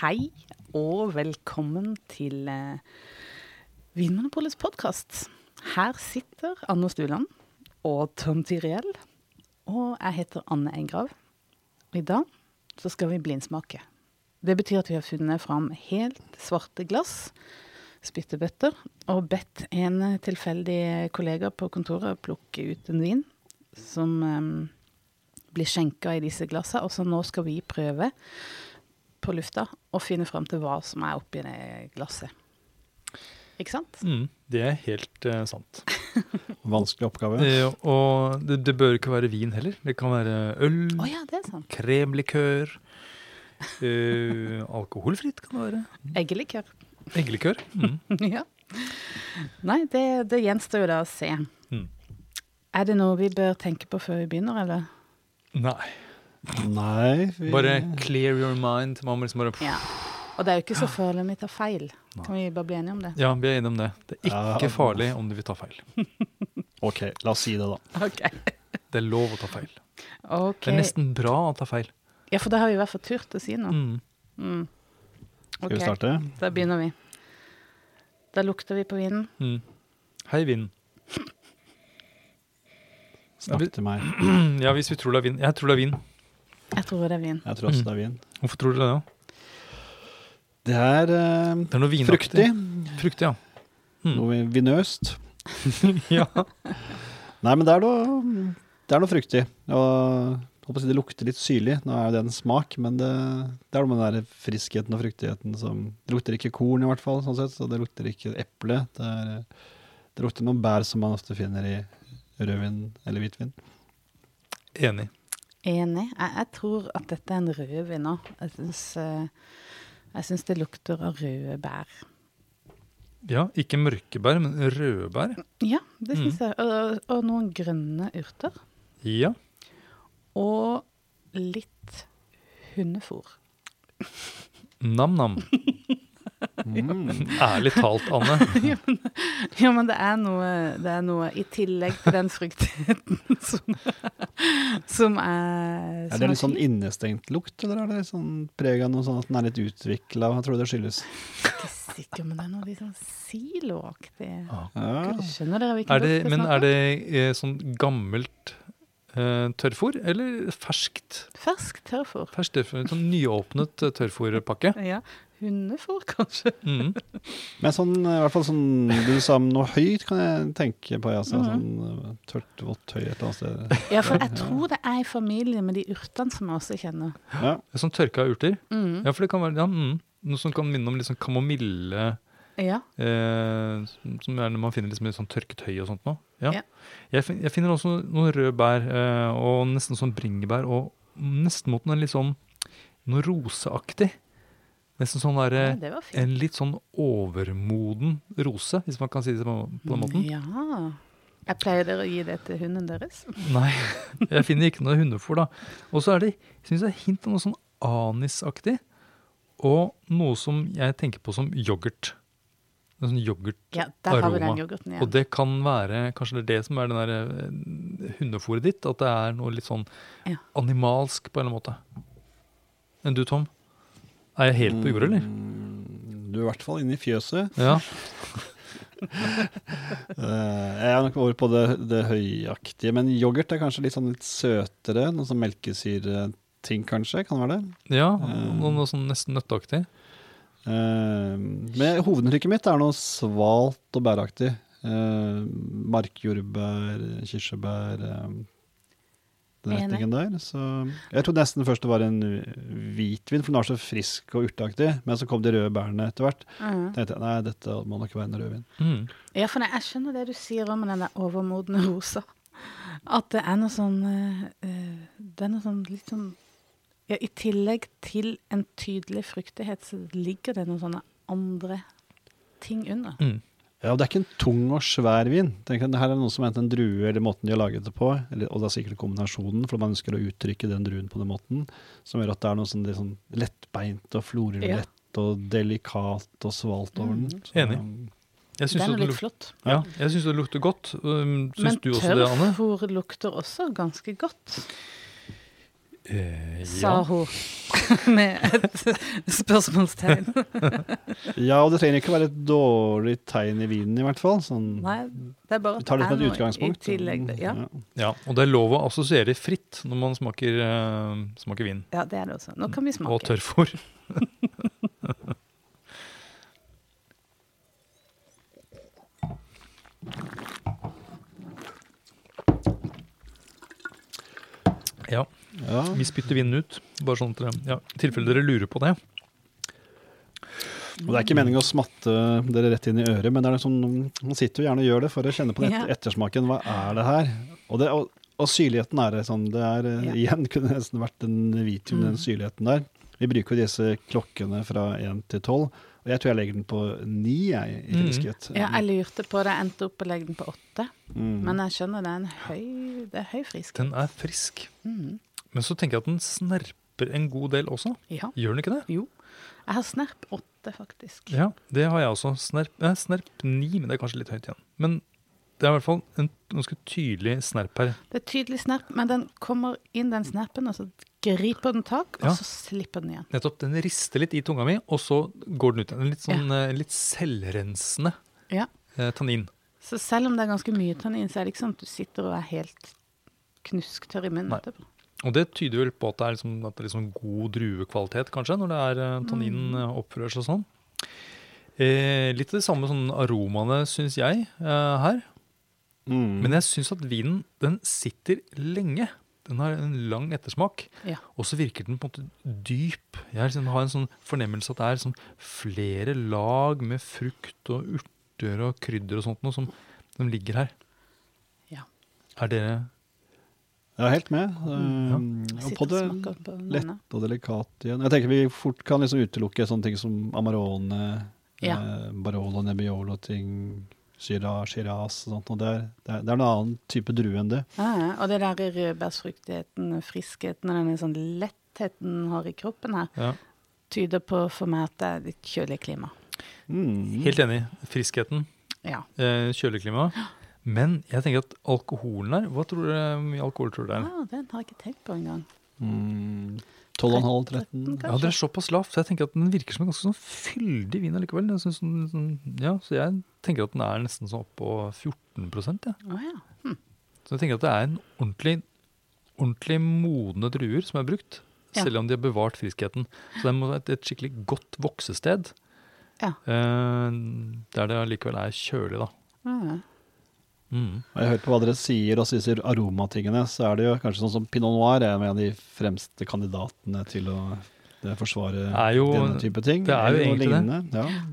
Hei og velkommen til eh, Vinmonopolets podkast. Her sitter Anne Stuland og Tom Tyriell. Og jeg heter Anne Engrav. I dag så skal vi blindsmake. Det betyr at vi har funnet fram helt svarte glass, spyttebøtter, og bedt en tilfeldig kollega på kontoret plukke ut en vin som eh, blir skjenka i disse glassene. Og så nå skal vi prøve på lufta og finne fram til hva som er oppi det glasset. Ikke sant? Mm, det er helt uh, sant. Vanskelig oppgave. Det, og det, det bør ikke være vin heller. Det kan være øl, oh, ja, det er sant. kremlikør, uh, alkoholfritt kan det være. Eggelikør. Eggelikør. Mm. ja. Nei, det, det gjenstår jo da å se. Mm. Er det noe vi bør tenke på før vi begynner, eller? Nei. Nei vi, Bare clear your mind. Man må liksom bare Ja. Og det er jo ikke så farlig om vi tar feil. Kan vi bare bli enige om det? Ja, vi er enige om det. Det er ikke Ja. farlig om du vil ta feil. Ok, la oss si det, da. Okay. Det er lov å ta feil. Okay. Det er nesten bra å ta feil. Ja, for da har vi i hvert fall turt å si noe. Mm. Mm. Skal vi starte? Da begynner vi. Da lukter vi på vinden. Mm. Hei, vinden. Snakk til meg. Ja, hvis vi tror det er vind. Jeg tror det er vin. Jeg tror det er vin. Jeg tror også det er vin. Hvorfor tror dere det? Det er eh, Det er noe vinaktig. fruktig. Fruktig, ja. Mm. Noe vinøst. ja. Nei, men det er noe, det er noe fruktig. Og jeg håper å si det lukter litt syrlig. Nå er jo det en smak, men det, det er noe med den der friskheten og fruktigheten som Det lukter ikke korn, i hvert fall, sånn sett, så det lukter ikke eple. Det, er, det lukter noen bær som man ofte finner i rødvin eller hvitvin. Enig. Enig. Jeg, jeg tror at dette er en rødvin nå. Jeg syns, eh, jeg syns det lukter av røde bær. Ja, ikke mørke bær, men røde bær. Ja, det Mm. jeg. Og, og noen grønne urter. Ja. Og litt hundefôr. Nam-nam. Mm. Ærlig talt, Anne. Ja, men det er noe, det er noe i tillegg til den fruktigheten som, som er Er det litt sånn innestengt lukt, eller er det sånn preg av noe sånn at den er litt utvikla? Hva tror du det skyldes? ikke sikker, men det er noe litt sånn siloaktig. Ja. Skjønner dere hvilken Er det, lukt men er det eh, sånn gammelt eh, tørrfôr, eller ferskt? Fersk tørrfôr. Ferskt tørrfôr, sånn nyåpnet eh, tørrfôrpakke. Ja. Hundefôr, kanskje. Mm. Men sånn, i hvert fall sånn Du sa noe høyt, kan jeg tenke på. Altså, mm. Sånn eh, tørt, vått høy et eller annet sted. Ja, for jeg tror det er i familie med de urtene som jeg også kjenner. Ja. Sånn tørka urter. Mm. Ja, for det kan være ja, mm. noe som kan minne om litt sånn kamomille, Ja. eh, som- er gjerne man finner liksom litt sånn tørket høy og sånt nå. Ja. Ja. Jeg, fin- jeg finner også noen røde bær, eh, og nesten sånn bringebær, og nesten mot noe litt sånn noe roseaktig. Nesten sånn der, ja, en litt sånn overmoden rose, hvis man kan si det på, på den måten. Ja. Jeg pleier dere å gi det til hunden deres? Nei, jeg finner ikke noe hundefôr, da. Og så er det synes jeg, hint av noe sånn anisaktig, og noe som jeg tenker på som yoghurt. En sånn yoghurtaroma. Ja, der har vi den yoghurten igjen. Og det kan være kanskje det er det som er den der eh, hundefôret ditt, at det er noe litt sånn Ja. animalsk på en eller annen måte. Enn du, Tom? Er jeg helt på jordet, eller? Mm, Du er i hvert fall inne i fjøset. Ja. Eh, jeg er nok over på det, det høyaktige, men yoghurt er kanskje litt sånn litt søtere. Noe sånn melkesyreting, kanskje? Kan det være det? ja Eh. noe, noe sånn nesten nøtteaktig. Eh, men hovedinntrykket mitt er noe svalt og bæraktig. Markjordbær, kirsebær Den retningen der. Så jeg trodde nesten først det var en hvitvin, for den var så frisk og urteaktig. Men så kom de røde bærene etter hvert. Mm. tenkte jeg nei, dette må nok være en rødvin. Mm. Ja, for jeg skjønner det du sier om den der overmodne rosa. At det er noe sånn eh, eh, Det er noe sånn litt sånn ja, I tillegg til en tydelig fruktighet, så ligger det noen sånne andre ting under. Mm. Ja, og Det er ikke en tung og svær vin. Tenk det her er noe som enten en drue eller måten de har laget det på, eller, og det er sikkert kombinasjonen, for man ønsker å uttrykke den druen på den måten, som gjør at det er noe sånn, litt sånn lettbeint og florlett og delikat og svalt over den. Så, Enig. Det Jeg syns er det, litt luk flott. ja, jeg synes det lukter godt. Um, Men Syns du også det, Anne? Men tørrfôr lukter også ganske godt, Eh, sa ja. hun. med et spørsmålstegn. Ja, og det trenger ikke være et dårlig tegn i vinen, i hvert fall. Sånn, Nei, det er bare vi at tar det som et er noe utgangspunkt. I tillegg, ja. Ja, og det er lov å assosiere fritt når man smaker, uh, smaker vin. ja, det er det også. Nå kan vi smake. Og tørrfôr. ja, vi spytter vinden ut. Bare sånn at dere, ja, I tilfelle dere lurer på det. Og det er ikke meningen å smatte dere rett inn i øret, men det er sånn, man sitter jo gjerne og gjør det for å kjenne på den et- ettersmaken. Hva er det her? Og, det, og, og syrligheten er det sånn. Det er eh, Ja. igjen kunne nesten vært en hvitjum, den Mm. syrligheten der. Vi bruker jo disse klokkene fra 1 til 12, og jeg tror jeg legger den på 9 jeg, i Mm. friskhet. Ja, jeg lurte på det, endte opp å legge den på åtte. Mm. Men jeg skjønner det er en høy, det er høy frisk. Den er frisk. Mm. Men så tenker jeg at den snerper en god del også. Ja. Gjør den ikke det? Jo. Jeg har snerp åtte, faktisk. Ja, det har jeg også. Snerp, eh, snerp ni, men det er kanskje litt høyt igjen. Men det er i hvert fall en ganske tydelig snerp her. Det er tydelig snerp, men den kommer inn, den snerpen, og så griper den tak, og Ja. så slipper den igjen. Nettopp, Den rister litt i tunga mi, og så går den ut igjen. En litt sånn ja. litt selvrensende Ja. eh, tannin. Så selv om det er ganske mye tannin, så er det ikke sånn at du sitter og er helt knusktørr i munnen etterpå. Og det tyder vel på at det er, liksom, at det er liksom god druekvalitet, kanskje, når det er eh, tanninen opprørs oppfører seg sånn. Eh, litt det samme sånn aromaene, syns jeg, eh, her. Mm. Men jeg syns at vinen den sitter lenge. Den har en lang ettersmak. Ja. Og så virker den på en måte dyp. Jeg liksom har en sånn fornemmelse at det er sånn flere lag med frukt og urter og krydder og sånt noe som, som ligger her. Ja. Er dere Jeg er helt med. Ja. Um, og på det lette lett og delikat igjen. Jeg tenker vi fort kan liksom utelukke sånne ting som Amarone, Ja. eh, Barolo, Nebbiolo-ting, Syra, Shiraz og sånt. Og det, er, det, er, det er en annen type drue enn det. Ja, ja. Og det der rødbærsfruktigheten, friskheten og denne sånn lettheten den har i kroppen her, ja. tyder på for meg at det er litt kjølig klima. Mm. Helt enig. Friskheten, Ja. eh, kjøleklima. Men jeg tenker at alkoholen her Hva tror dere mye alkohol tror dere det er? Ah, den har jeg ikke tenkt på engang. Mm. 12,5-13. Kanskje. Ja, det er såpass lavt, så jeg tenker at den virker som en ganske sånn fyldig vin allikevel. Jeg synes den, sånn, ja, så jeg tenker at den er nesten sånn oppå 14 ja. Å ja. Hm. Så jeg tenker at det er en ordentlig, ordentlig modne druer som er brukt, Ja. selv om de har bevart friskheten. Så det må være et, et skikkelig godt voksested, Ja. eh, der det allikevel er kjølig, da. Ja. Mm. Jeg hører på hva dere sier, og så disse aromatingene, så er det jo kanskje sånn som Pinot Noir er en av de fremste kandidatene til å forsvare jo- denne type ting. det er jo egentlig lignende. det. Ja.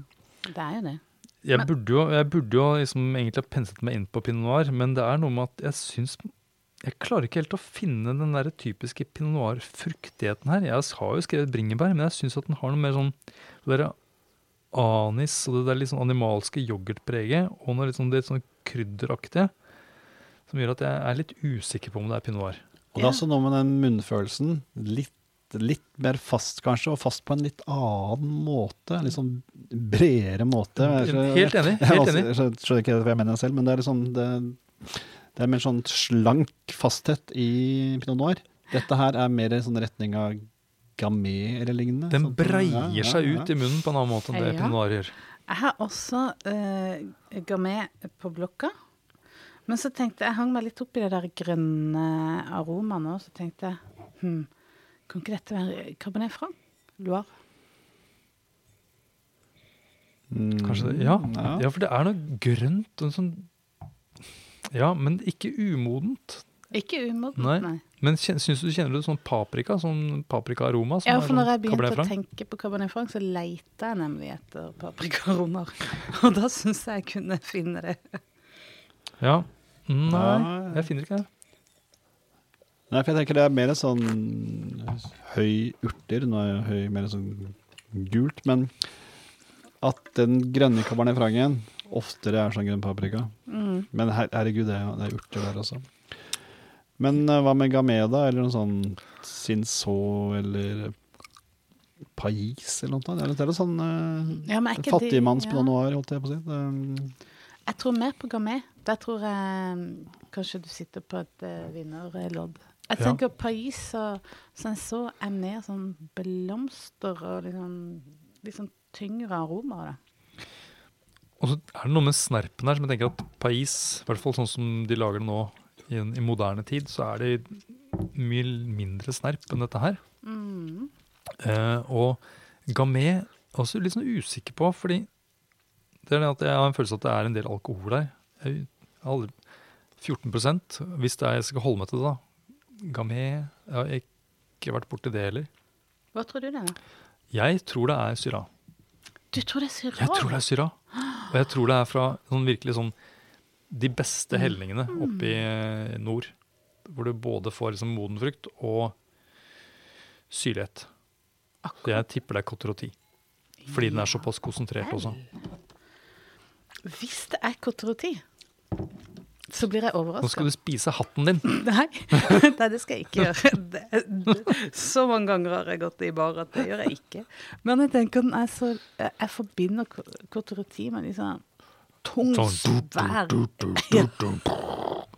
Det er jo det. Jeg, Men- burde jo, jeg burde jo liksom egentlig ha penslet meg inn på pinot noir, men det er noe med at jeg syns Jeg klarer ikke helt å finne den der typiske pinot noir-fruktigheten her. Jeg har jo skrevet bringebær, men jeg syns at den har noe mer sånn anis og det der litt sånn animalske yoghurtpreget, og noe litt sånn, det litt sånn krydderaktige, som gjør at jeg er litt usikker på om det er pinot noir. Og det er også noe med den munnfølelsen. Litt, litt mer fast, kanskje, og fast på en litt annen måte. Litt sånn bredere måte. Skjønner- Helt enig. Helt enig. jeg skjønner ikke hva jeg mener selv, men det er liksom det, det er mer sånn slank fasthet i pinot noir. Dette her er mer i sånn retning av gamay eller lignende. Den Sånn breier ja, ja, seg ut i munnen på en annen måte enn det Ja. pinot noir gjør. Jeg har også uh, gamay på blokka. Men så tenkte jeg, jeg hang meg litt opp i det der grønne aromaen nå, så tenkte jeg hm, kan ikke dette være Cabernet Franc? Loire? Mm, Kanskje det? Ja. ja. ja, for det er noe grønt sånn Ja, men ikke umodent. Ikke umodent, Nei. nei. Men syns du kjenner du sånn paprika? Sånn paprikaaroma? som Ja, for når sånn jeg begynte å tenke på Cabernet Franc, så leita jeg nemlig etter paprikaromer. Og da syns jeg jeg kunne finne det. Ja. Nei, jeg finner ikke det. Nei, for jeg tenker det er mer sånn høy urter. Nå er høy mer sånn gult, men at den grønne cabernet frangen oftere er sånn grønn paprika. Mm. Men her, herregud, det er, det er urter der også. Men uh, hva med Gameda. Eller noe sånn Sinso, eller Pais eller noe? Det er, det er sånn uh, Ja, men er ikke det- fattigmanns ja. noir, holdt jeg på å si. Det, Jeg tror mer på gamay. Der tror jeg um, kanskje du sitter på et uh, vinnerlodd. Jeg Ja. tenker Pais og Sinso er mer sånn blomster og liksom, liksom tyngre aroma av det. Og så er det noe med snerpen her som jeg tenker at Pais, i hvert fall sånn som de lager det nå i, en, i moderne tid, så er det mye mindre snerp enn dette her. Mm. Eh, og er også litt sånn usikker på, fordi det er det at jeg har en følelse at det er en del alkohol der. Jeg aldri, 14 hvis er, jeg skal holde meg til det, da. Gamet, Jeg har ikke vært borti det heller. Hva tror du det er? Jeg tror det er syra. Du tror det er syra? Jeg tror det er syra. Og jeg tror det er fra sånn virkelig sånn de beste helningene oppe i eh, nord. Hvor du både får liksom moden frukt og syrlighet. Så jeg tipper det er Cotroti. Fordi den er såpass konsentrert også. Hvis det er kotroti, så blir jeg Nå skal du spise hatten din. Nei. Nei, det skal jeg ikke gjøre. Det, det, så mange ganger har jeg gått i bar at det gjør jeg ikke. Men jeg tenker den er så Jeg, forbinder ko- kotroti med liksom tung, svær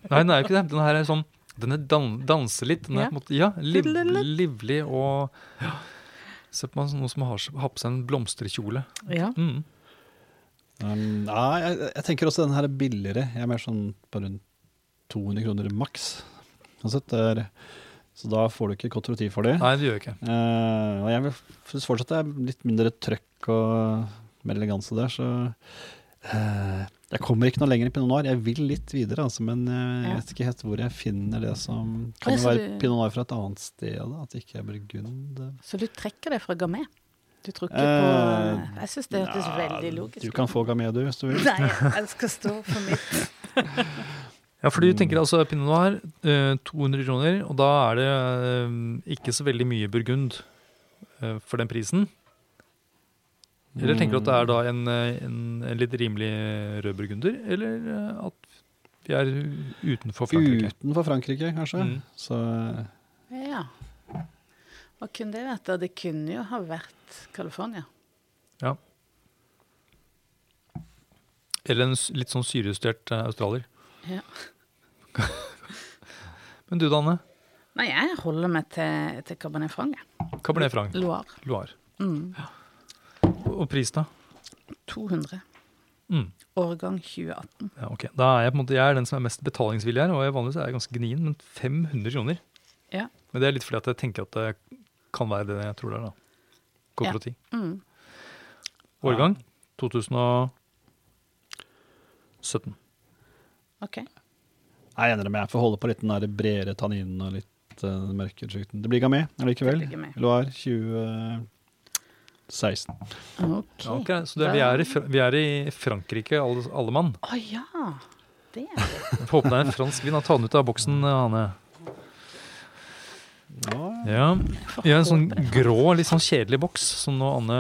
Nei, den er jo ikke det. Den her er sånn Den er dan danser litt. Den er Ja. på en måte, ja, liv livlig og ja. Se på meg som noen som har, har på seg en blomsterkjole. Ja. Mm. Um, ja, jeg, jeg tenker også den her er billigere. Jeg er mer sånn på rundt 200 kroner maks. Altså, det er, så da får du ikke Cotroti for det. Nei, det gjør jeg ikke. Uh, og jeg vil fortsatt det er litt mindre trøkk og mer eleganse der, så Jeg kommer ikke noe lenger i pinot noir. Jeg vil litt videre, altså, men jeg vet ikke helt hvor jeg finner det som Kan det være du- pinot noir fra et annet sted. At det ikke er burgund? Så du trekker det fra gamet? Du tror ikke Eh, på Jeg syns det hørtes Ja, veldig logisk Du kan få gamet, du, hvis du vil. Nei, jeg skal stå for mitt. Ja, for du tenker altså pinot noir, eh, 200 kroner, og da er det eh, ikke så veldig mye burgund eh, for den prisen. Eller tenker du at det er da en, eh, en, en litt rimelig rød burgunder, eller eh, at vi er utenfor Frankrike? Utenfor Frankrike, kanskje. Mm. Så Ja. Hva kunne det vært? Det kunne jo ha vært California. Ja. Eller en litt sånn syrejustert eh, australier. Ja. Men du, Danne? Nei, jeg holder meg til, til Cabernet Franc. Cabernet Franc, Loire. Loire. Mm. Og pris, da? 200. Mm. Årgang 2018. Ja, ok. Da er jeg på en måte, jeg er den som er mest betalingsvillig her, og jeg vanligvis er jeg ganske gnien, men 500 kroner ja. Men det er litt fordi at jeg tenker at det kan være det jeg tror det er, da. Går for ja. Mm. Årgang 2017. Ok. Jeg ener med jeg får holde på litt den der bredere tanninen og litt uh, mørkere sjukten. Det blir gamé allikevel. Loire 20... 16. Okay. okay så det, vi, er i, vi, er i, Frankrike, alle, alle mann. Å oh, ja. Det er det. Får håpe det er en fransk vin. Ta den ut av boksen, Hanne. Ja. Eh. Vi har en sånn grå, litt sånn kjedelig boks som nå Anne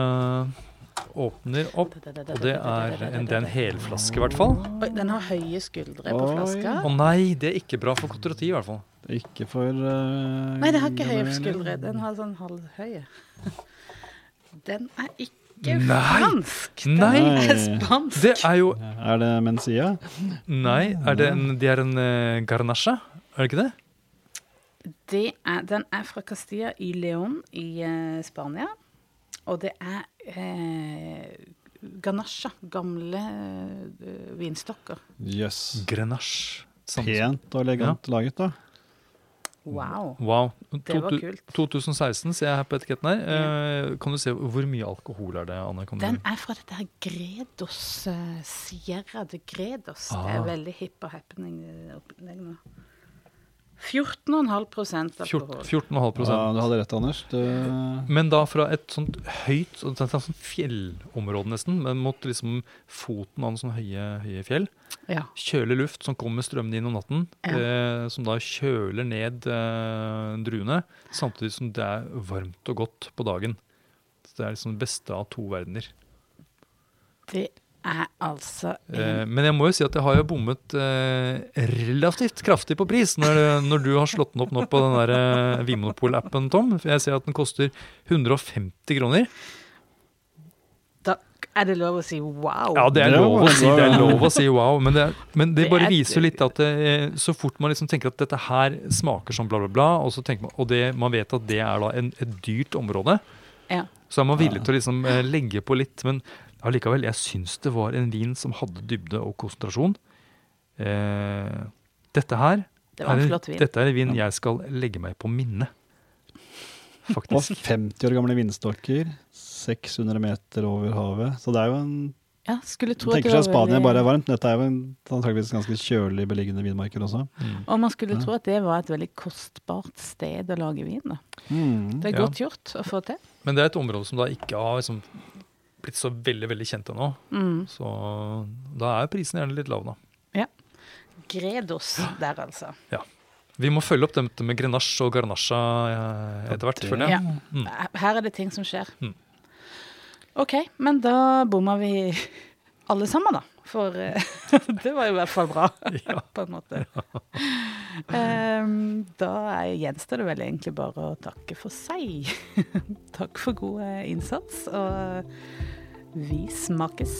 åpner opp. Og det er en, det er en helflaske, i hvert fall. Oi, den har høye skuldre på flaska. Å nei, det er ikke bra for kotorati, i hvert fall. Ikke for uh, Nei, det har ikke høye skuldre. Den har sånn halvhøye. Den er ikke Nei. fransk. Den Nei. er spansk. Det er jo Er det Mencia? Nei, er det en, de er en uh, garnasje? Er det ikke det? Det er, den er fra Castilla i León i uh, Spania. Og det er uh, ganasje. gamle eh, vinstokker. Jøss. Grenache. Pent og elegant laget, da. Wow. Wow. Det var kult. 2016 ser jeg her på etiketten her. Eh, kan du se hvor mye alkohol er det, Anne? Kan du- Den er fra dette her Gredos, eh, Sierra de Gredos. Det Ah. er veldig hipp og happening eh, opplegg nå. 14,5% alkohol. 14 14,5% Ja, du hadde rett, Anders. Det... Men da fra et sånt høyt sånt det fjellområde nesten, men mot liksom foten av en sånn høye, høye fjell. Ja. Kjølig luft som kommer strømmende inn om natten, eh, som da kjøler ned eh, druene, samtidig som det er varmt og godt på dagen. Så det er liksom det beste av to verdener. Det er altså Eh, men jeg må jo si at jeg har jo bommet eh, relativt kraftig på pris når, når du har slått den opp nå på den der eh, Vinmonopol-appen, Tom. For jeg ser at den koster 150 kroner. Er det lov å si wow? Ja, det er lov å si, det er lov å si wow, men det, men det bare er- viser litt at det, så fort man liksom tenker at dette her smaker som bla, bla, bla, og, så tenker man, og det, man vet at det er da en, et dyrt område, Ja. så er man villig til å liksom eh, legge på litt. Men allikevel, jeg syns det var en vin som hadde dybde og konsentrasjon. Eh, dette her Det er. Dette er en vin jeg skal legge meg på minnet. Og 50 år gamle vindstokker, 600 meter over havet. Så det er jo en Ja, skulle tro at tenker seg var Spania veldig- bare er varmt. Dette er jo en antakeligvis ganske kjølig beliggende vinmarker også. Mm. Og man skulle Ja. tro at det var et veldig kostbart sted å lage vin. Da. Mm. Det er Ja. godt gjort å få til. Men det er et område som da ikke har liksom blitt så veldig veldig kjent ennå. Mm. Så da er prisen gjerne litt lav, da. Ja. Gredos der, altså. Vi må følge opp dette med grenasje og Garnasha eh, etter hvert. føler jeg. Ja. Mm. Her er det ting som skjer. Mm. OK, men da bomma vi alle sammen, da. For eh, det var jo i hvert fall bra, Ja. på en måte. Ehm, da gjenstår det vel egentlig bare å takke for seg. Takk for god eh, innsats, og vi smakes.